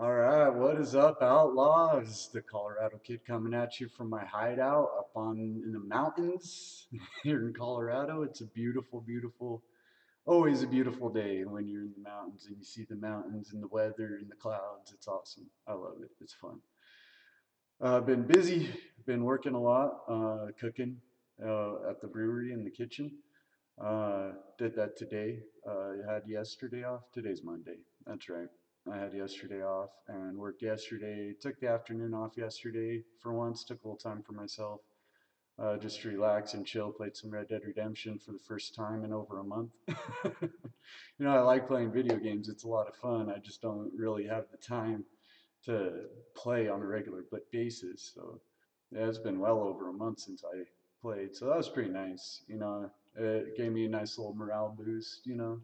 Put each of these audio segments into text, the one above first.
All right, what is up, outlaws? The Colorado kid coming at you from my hideout up on in the mountains here in Colorado. It's a beautiful, beautiful, always a beautiful day when you're in the mountains and you see the mountains and the weather and the clouds. It's awesome. I love it. It's fun. I've uh, been busy, been working a lot, uh, cooking uh, at the brewery in the kitchen. Uh, did that today. Uh, had yesterday off. Today's Monday. That's right. I had yesterday off and worked yesterday. Took the afternoon off yesterday for once. Took a little time for myself. Uh, just to relax and chill. Played some Red Dead Redemption for the first time in over a month. you know, I like playing video games. It's a lot of fun. I just don't really have the time to play on a regular basis. So yeah, it's been well over a month since I played. So that was pretty nice. You know, it gave me a nice little morale boost. You know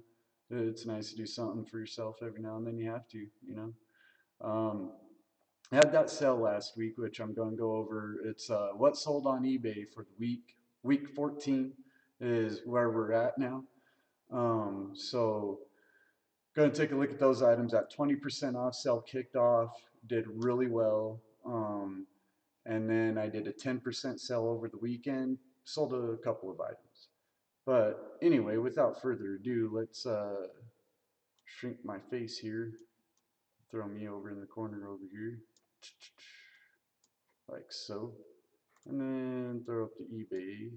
it's nice to do something for yourself every now and then. You have to, you know. Um, I had that sale last week, which I'm going to go over. It's uh, what sold on eBay for the week. Week 14 is where we're at now. Um, so, going to take a look at those items. At 20% off, sale kicked off, did really well. Um, and then I did a 10% sale over the weekend, sold a couple of items. But anyway, without further ado, let's uh, shrink my face here. Throw me over in the corner over here. Like so. And then throw up the eBay.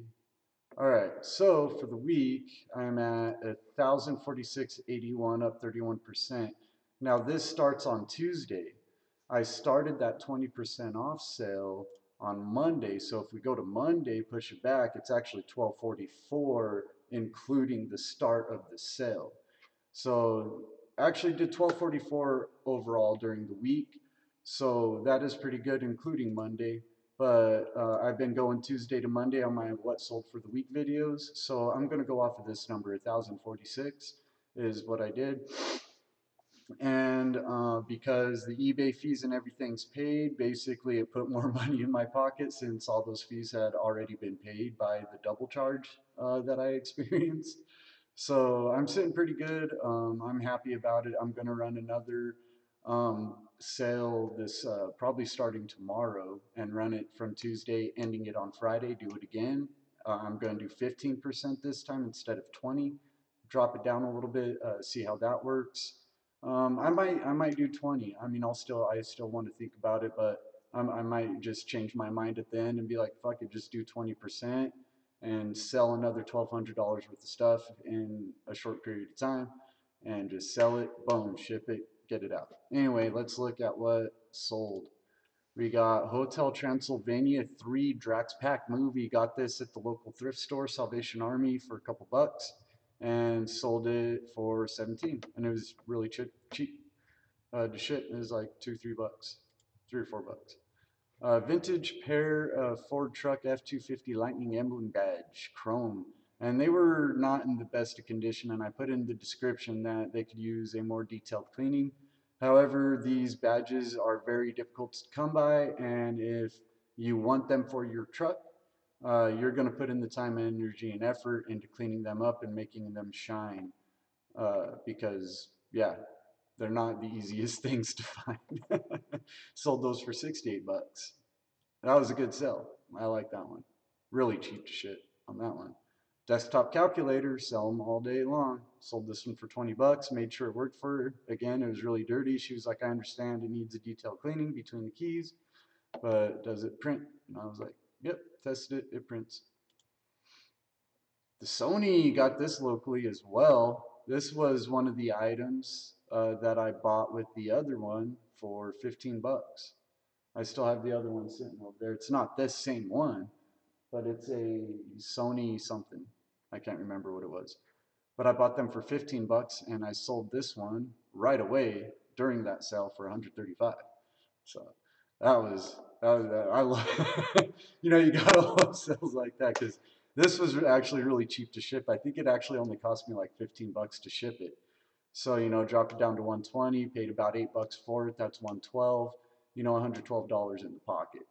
Alright, so for the week, I'm at 1,046.81, up 31%. Now this starts on Tuesday. I started that 20% off sale on Monday. So if we go to Monday, push it back, it's actually 1244, including the start of the sale. So actually did 1244 overall during the week. So that is pretty good, including Monday. But uh, I've been going Tuesday to Monday on my what sold for the week videos. So I'm going to go off of this number, 1046 is what I did and uh, because the eBay fees and everything's paid, basically it put more money in my pocket since all those fees had already been paid by the double charge uh, that I experienced. So I'm sitting pretty good. Um, I'm happy about it. I'm going to run another um, sale this uh, probably starting tomorrow and run it from Tuesday, ending it on Friday. Do it again. Uh, I'm going to do 15% this time instead of 20. Drop it down a little bit, uh, see how that works. Um, I might I might do 20. I mean, I'll still I still want to think about it, but I'm, I might just change my mind at the end and be like, fuck it, just do 20% and sell another $1,200 worth of stuff in a short period of time and just sell it, boom, ship it, get it out. Anyway, let's look at what sold. We got Hotel Transylvania 3 Drac Pack movie. Got this at the local thrift store, Salvation Army, for a couple bucks and sold it for 17 and it was really cheap cheap uh, to ship. It was like two three bucks three or four bucks. Uh, vintage pair of Ford truck F-250 Lightning emblem badge chrome and they were not in the best of condition and I put in the description that they could use a more detailed cleaning. However these badges are very difficult to come by and if you want them for your truck uh, you're going to put in the time, and energy, and effort into cleaning them up and making them shine. Uh, because, yeah, they're not the easiest things to find. Sold those for 68 bucks. That was a good sell. I like that one. Really cheap shit on that one. Desktop calculator, sell them all day long. Sold this one for 20 bucks, made sure it worked for her. Again, it was really dirty. She was like, I understand it needs a detailed cleaning between the keys, but does it print? And I was like, Yep, tested it, it prints. The Sony got this locally as well. This was one of the items uh, that I bought with the other one for 15 bucks. I still have the other one sitting over there. It's not this same one, but it's a Sony something. I can't remember what it was. But I bought them for 15 bucks and I sold this one right away during that sale for 135. So that was uh, I love, you know, you gotta love sales like that because this was actually really cheap to ship. I think it actually only cost me like 15 bucks to ship it. So, you know, dropped it down to 120, paid about eight bucks for it. That's 112, you know, $112 in the pocket.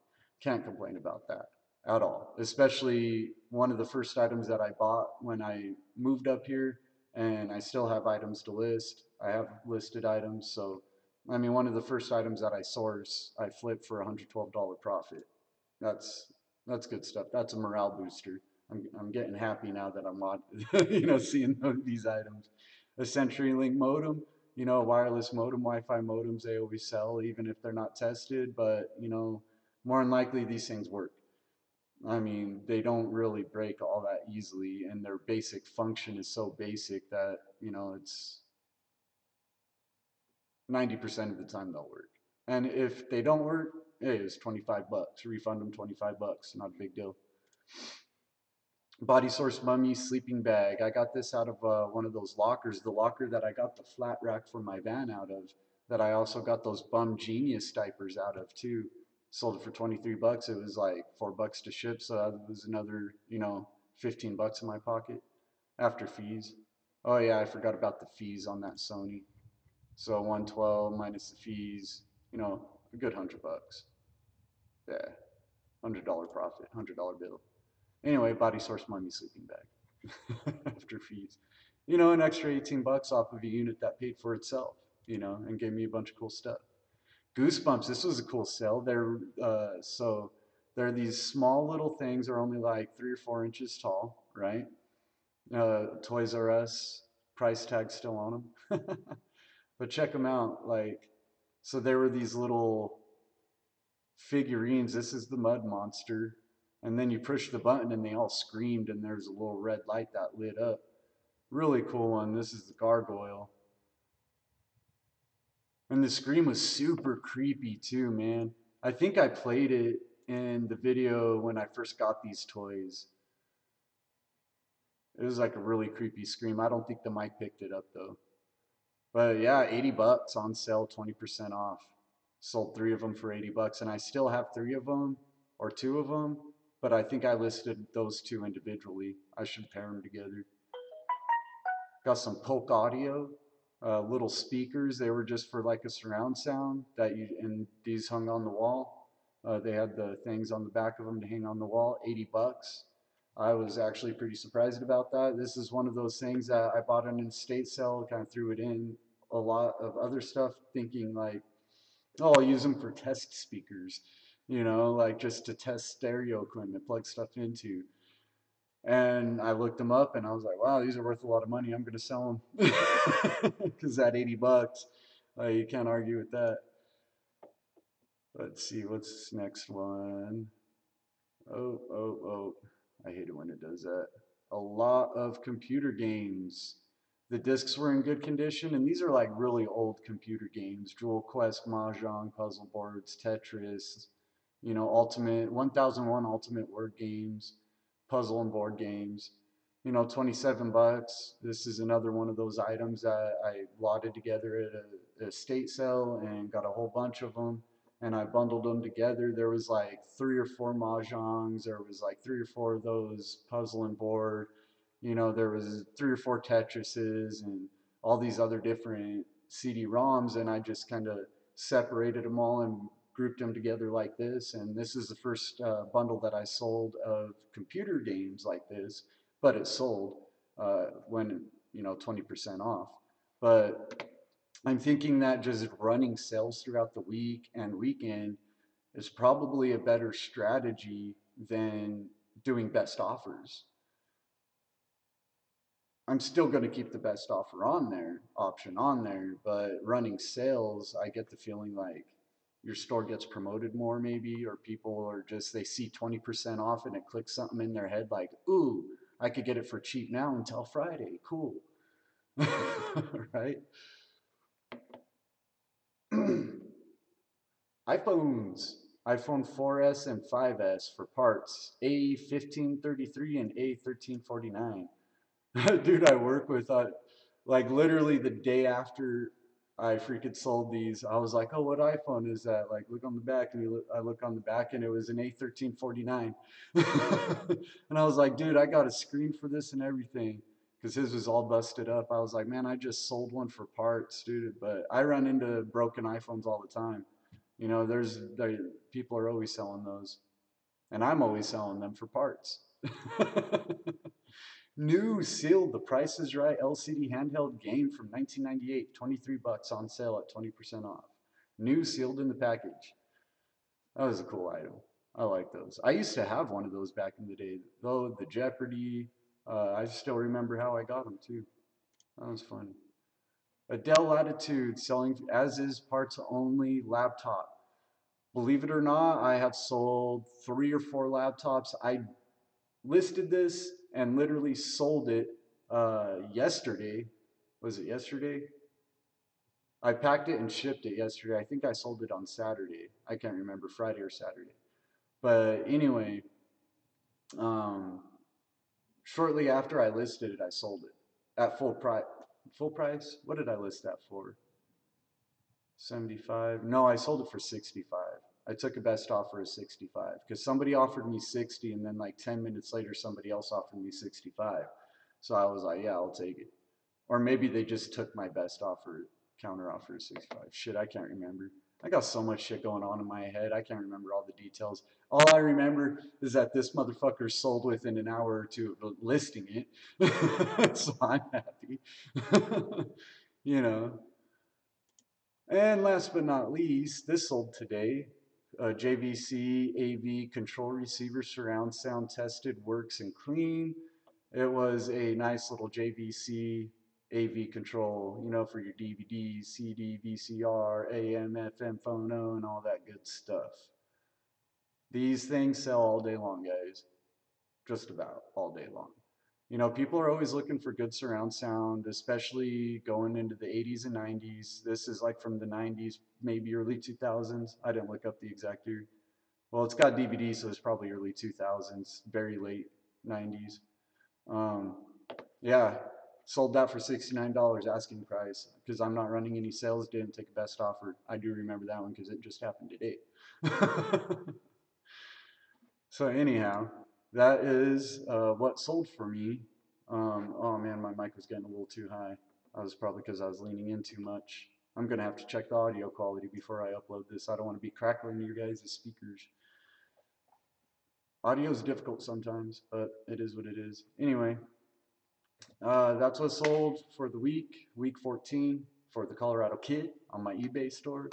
Can't complain about that at all. Especially one of the first items that I bought when I moved up here and I still have items to list. I have listed items. So I mean, one of the first items that I source, I flip for a $112 profit. That's that's good stuff. That's a morale booster. I'm, I'm getting happy now that I'm not, you know, seeing these items. A CenturyLink modem, you know, wireless modem, Wi-Fi modems, they always sell even if they're not tested, but, you know, more than likely these things work. I mean, they don't really break all that easily and their basic function is so basic that, you know, it's 90% of the time they'll work. And if they don't work, hey, it's 25 bucks. Refund them 25 bucks. Not a big deal. Body Source Mummy sleeping bag. I got this out of uh, one of those lockers, the locker that I got the flat rack for my van out of, that I also got those bumGenius diapers out of too. Sold it for 23 bucks. It was like four bucks to ship, so that was another, you know, 15 bucks in my pocket after fees. Oh yeah, I forgot about the fees on that Sony. So 112 minus the fees, you know, a good hundred bucks. Yeah, hundred dollar profit, hundred dollar bill. Anyway, body source mummy sleeping bag after fees. You know, an extra 18 bucks off of a unit that paid for itself, you know, and gave me a bunch of cool stuff. Goosebumps, this was a cool sale. They're, uh, so they're these small little things, are only like three or four inches tall, right? Uh, Toys R Us, price tag still on them. but check them out. Like, so there were these little figurines. This is the mud monster. And then you push the button and they all screamed and there's a little red light that lit up. Really cool one. This is the gargoyle. And the scream was super creepy too, man. I think I played it in the video when I first got these toys. It was like a really creepy scream. I don't think the mic picked it up though. But yeah, 80 bucks on sale, 20% off. Sold three of them for 80 bucks, and I still have three of them or two of them, but I think I listed those two individually. I should pair them together. Got some Polk Audio, uh, little speakers. They were just for like a surround sound that you, and these hung on the wall. Uh, they had the things on the back of them to hang on the wall, 80 bucks. I was actually pretty surprised about that. This is one of those things that I bought an estate sale, kind of threw it in a lot of other stuff, thinking like, oh, I'll use them for test speakers, you know, like just to test stereo equipment, plug stuff into. And I looked them up and I was like, wow, these are worth a lot of money. I'm going to sell them because that 80 bucks, uh, you can't argue with that. Let's see, what's next one? Oh, oh, oh. I hate it when it does that. A lot of computer games. The discs were in good condition, and these are like really old computer games. Jewel Quest, Mahjong, puzzle boards, Tetris, you know, Ultimate, 1001 Ultimate Word games, puzzle and board games. You know, 27 bucks. This is another one of those items that I lotted together at a, a state sale and got a whole bunch of them and I bundled them together. There was like three or four mahjongs. There was like three or four of those puzzle and board. You know, there was three or four Tetrises and all these other different CD-ROMs, and I just kind of separated them all and grouped them together like this. And this is the first uh, bundle that I sold of computer games like this, but it sold uh, when you know 20% off. But I'm thinking that just running sales throughout the week and weekend is probably a better strategy than doing best offers. I'm still going to keep the best offer on there, option on there, but running sales, I get the feeling like your store gets promoted more maybe, or people are just, they see 20% off and it clicks something in their head like, ooh, I could get it for cheap now until Friday. Cool. right? iPhones, iPhone 4S and 5S for parts, A1533 and A1349. Dude, I work with, uh, like literally the day after I freaking sold these, I was like, oh, what iPhone is that? Like, look on the back, and look, I look on the back, and it was an A1349. and I was like, dude, I got a screen for this and everything because his was all busted up. I was like, man, I just sold one for parts, dude. But I run into broken iPhones all the time. You know, there's there, people are always selling those, and I'm always selling them for parts. New sealed The Price is Right LCD handheld game from 1998, 23 bucks on sale at 20% off. new sealed in the package. That was a cool item. I like those. I used to have one of those back in the day, though. The Jeopardy. Uh, I still remember how I got them too. That was fun. A Dell Latitude selling as is parts only laptop. Believe it or not, I have sold three or four laptops. I listed this and literally sold it uh, yesterday. Was it yesterday? I packed it and shipped it yesterday. I think I sold it on Saturday. I can't remember Friday or Saturday. But anyway, um, shortly after I listed it, I sold it at full price. Full price? What did I list that for? 75? No, I sold it for 65. I took a best offer of 65 because somebody offered me 60 and then like 10 minutes later somebody else offered me 65. So I was like, yeah, I'll take it. Or maybe they just took my best offer, counter offer of 65. Shit, I can't remember. I got so much shit going on in my head. I can't remember all the details. All I remember is that this motherfucker sold within an hour or two of listing it. so I'm happy. you know. And last but not least, this sold today. Uh, JVC AV control receiver surround sound tested works and clean. It was a nice little JVC AV control, you know, for your DVD, CD, VCR, AM, FM, phono, and all that good stuff. These things sell all day long, guys. Just about all day long. You know, people are always looking for good surround sound, especially going into the 80s and 90s. This is like from the 90s, maybe early 2000s. I didn't look up the exact year. Well, it's got DVD, so it's probably early 2000s, very late 90s. Um, yeah, sold that for $69 asking price because I'm not running any sales. Didn't take a best offer. I do remember that one because it just happened today. so anyhow, that is uh, what sold for me. Um, oh man, my mic was getting a little too high. That was probably because I was leaning in too much. I'm going to have to check the audio quality before I upload this. I don't want to be crackling your guys' speakers. Audio is difficult sometimes, but it is what it is. Anyway, uh, that's what sold for the week, week 14 for the Colorado Kid on my eBay store.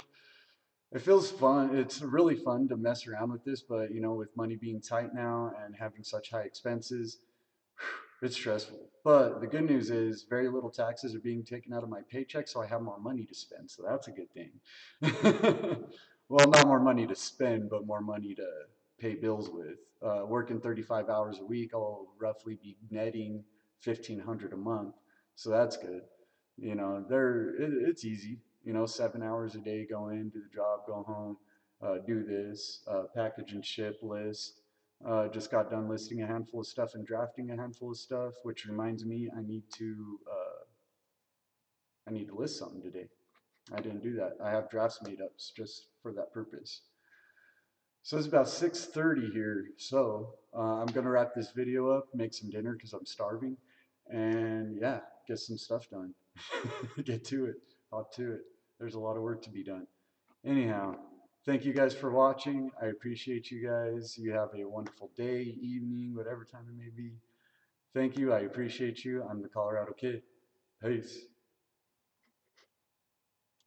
It feels fun. It's really fun to mess around with this, but you know, with money being tight now and having such high expenses, it's stressful. But the good news is very little taxes are being taken out of my paycheck, so I have more money to spend. So that's a good thing. well, not more money to spend, but more money to pay bills with. Uh, working 35 hours a week, I'll roughly be netting 1500 a month. So that's good. You know, there it, it's easy. You know, seven hours a day, go in, do the job, go home, uh, do this, uh, package and ship list. Uh, just got done listing a handful of stuff and drafting a handful of stuff, which reminds me I need to uh, I need to list something today. I didn't do that. I have drafts made up just for that purpose. So it's about 6.30 here. So uh, I'm to wrap this video up, make some dinner because I'm starving. And yeah, get some stuff done. get to it. Hop to it. There's a lot of work to be done. Anyhow, thank you guys for watching. I appreciate you guys. You have a wonderful day, evening, whatever time it may be. Thank you. I appreciate you. I'm the Colorado Kid. Peace.